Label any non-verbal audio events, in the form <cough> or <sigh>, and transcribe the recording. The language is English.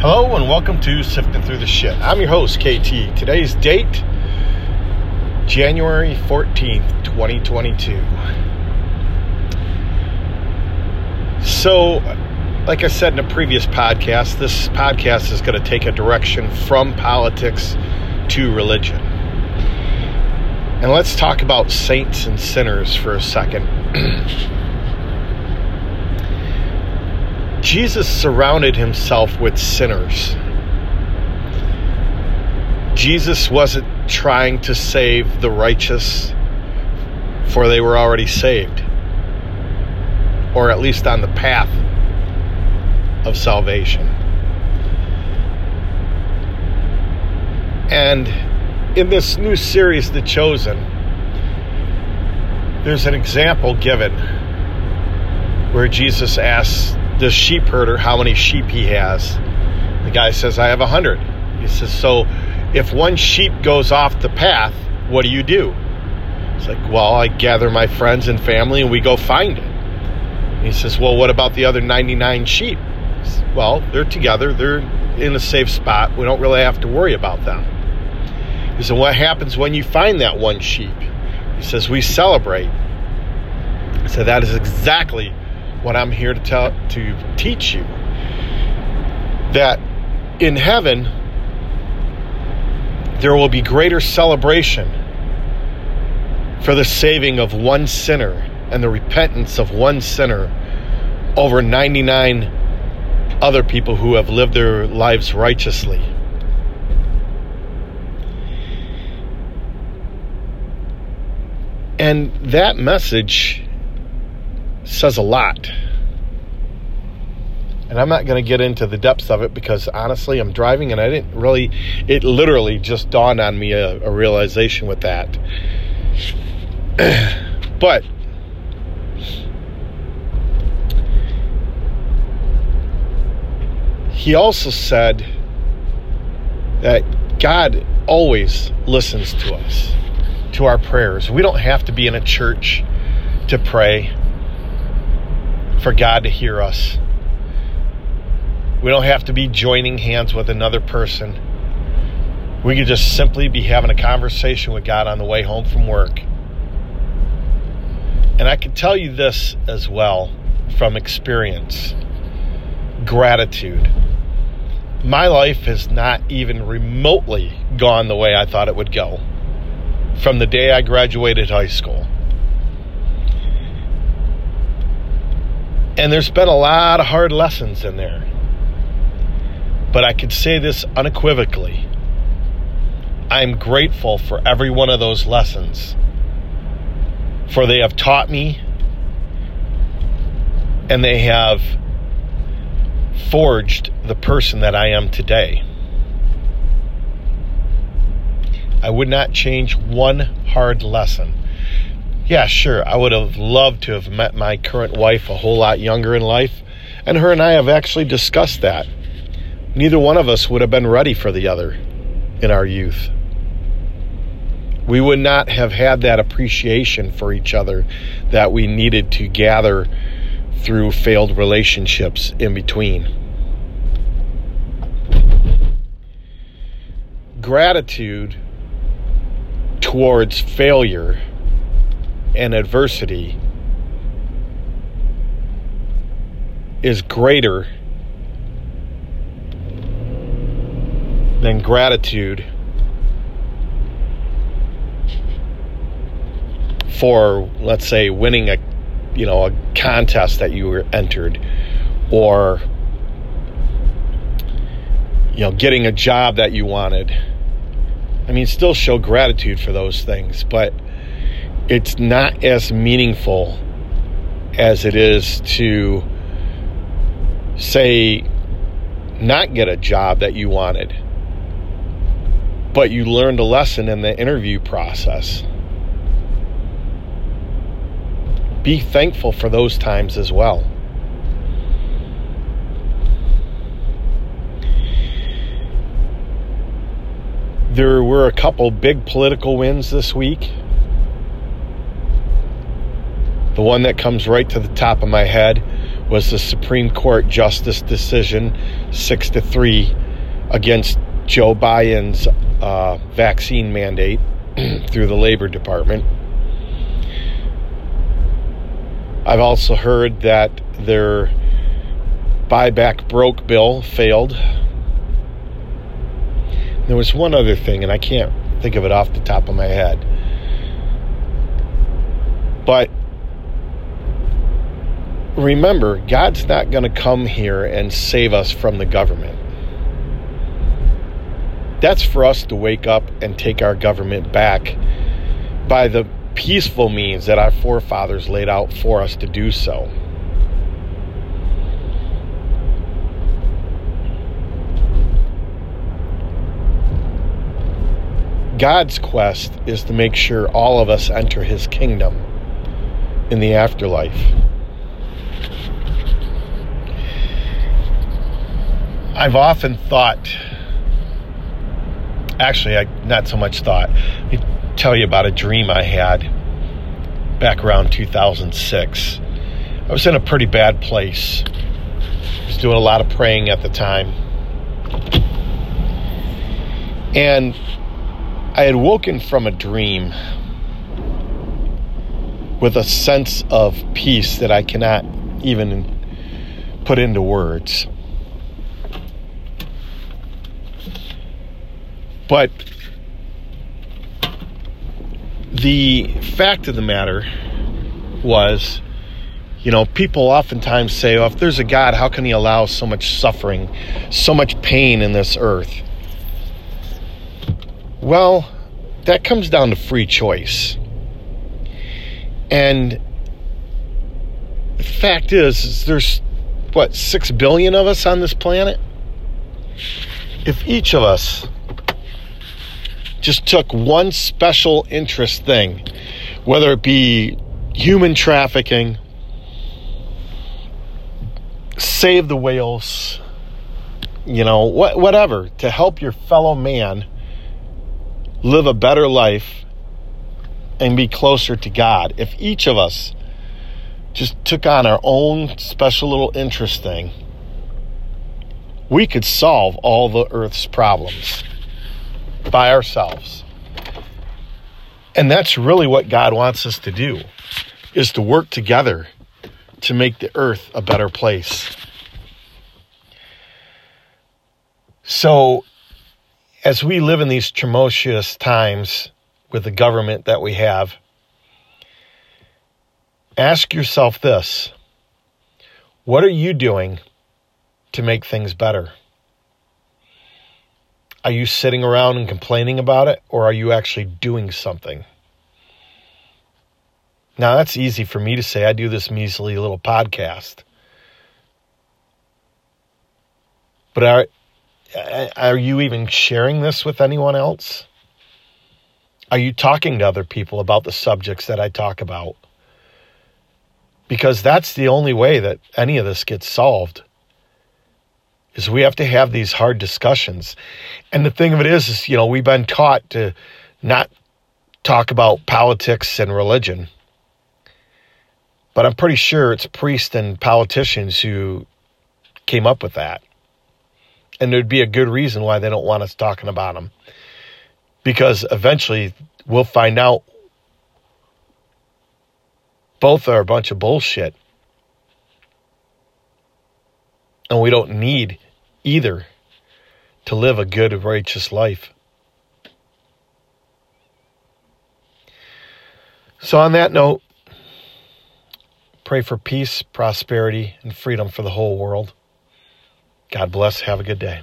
Hello and welcome to Sifting Through the Shit. I'm your host, KT. Today's date, January 14th, 2022. So, like I said in a previous podcast, this podcast is going to take a direction from politics to religion. And let's talk about saints and sinners for a second. <clears throat> Jesus surrounded himself with sinners. Jesus wasn't trying to save the righteous, for they were already saved, or at least on the path of salvation. And in this new series, The Chosen, there's an example given where Jesus asks this sheep herder how many sheep he has. The guy says, I have a hundred. He says, So if one sheep goes off the path, what do you do? It's like, Well, I gather my friends and family and we go find it. He says, Well, what about the other 99 sheep? Says, well, they're together, they're in a safe spot. We don't really have to worry about them. He said, What happens when you find that one sheep? He says, We celebrate. Said, That is exactly what I'm here to tell to teach you that in heaven there will be greater celebration for the saving of one sinner and the repentance of one sinner over 99 other people who have lived their lives righteously. And that message says a lot. And I'm not going to get into the depths of it because honestly, I'm driving and I didn't really, it literally just dawned on me a, a realization with that. <clears throat> but he also said that God always listens to us, to our prayers. We don't have to be in a church to pray for God to hear us. We don't have to be joining hands with another person. We could just simply be having a conversation with God on the way home from work. And I can tell you this as well from experience gratitude. My life has not even remotely gone the way I thought it would go from the day I graduated high school. And there's been a lot of hard lessons in there. But I could say this unequivocally. I'm grateful for every one of those lessons. For they have taught me and they have forged the person that I am today. I would not change one hard lesson yeah, sure, I would have loved to have met my current wife a whole lot younger in life, and her and I have actually discussed that. Neither one of us would have been ready for the other in our youth. We would not have had that appreciation for each other that we needed to gather through failed relationships in between. Gratitude towards failure and adversity is greater than gratitude for let's say winning a you know a contest that you were entered or you know getting a job that you wanted. I mean still show gratitude for those things but it's not as meaningful as it is to say not get a job that you wanted but you learned a lesson in the interview process. Be thankful for those times as well. There were a couple big political wins this week the one that comes right to the top of my head was the Supreme Court justice decision, six to three, against Joe Biden's uh, vaccine mandate <clears throat> through the Labor Department. I've also heard that their Build Back Better bill failed. There was one other thing, and I can't think of it off the top of my head. But remember, God's not going to come here and save us from the government. That's for us to wake up and take our government back by the peaceful means that our forefathers laid out for us to do so. God's quest is to make sure all of us enter his kingdom in the afterlife. I've often thought, actually, I not so much thought. Let me tell you about a dream I had back around 2006. I was in a pretty bad place. I was doing a lot of praying at the time. And I had woken from a dream with a sense of peace that I cannot even put into words. But the fact of the matter was, you know, people oftentimes say, oh, if there's a God, how can he allow so much suffering, so much pain in this earth? Well, that comes down to free choice. And the fact is, is there's what, six billion of us on this planet? If each of us just took one special interest thing, whether it be human trafficking, save the whales, you know, whatever, to help your fellow man live a better life and be closer to God. If each of us just took on our own special little interest thing, we could solve all the earth's problems by ourselves. And that's really what God wants us to do is to work together to make the earth a better place. So as we live in these tumultuous times with the government that we have, ask yourself this What are you doing to make things better? Are you sitting around and complaining about it, or are you actually doing something? Now, that's easy for me to say. I do this measly little podcast. But are, are you even sharing this with anyone else? Are you talking to other people about the subjects that I talk about? Because that's the only way that any of this gets solved. Is we have to have these hard discussions. And the thing of it is is, you know, we've been taught to not talk about politics and religion. But I'm pretty sure it's priests and politicians who came up with that. And there'd be a good reason why they don't want us talking about them. Because eventually we'll find out both are a bunch of bullshit. And we don't need either to live a good, righteous life. So, on that note, pray for peace, prosperity, and freedom for the whole world. God bless. Have a good day.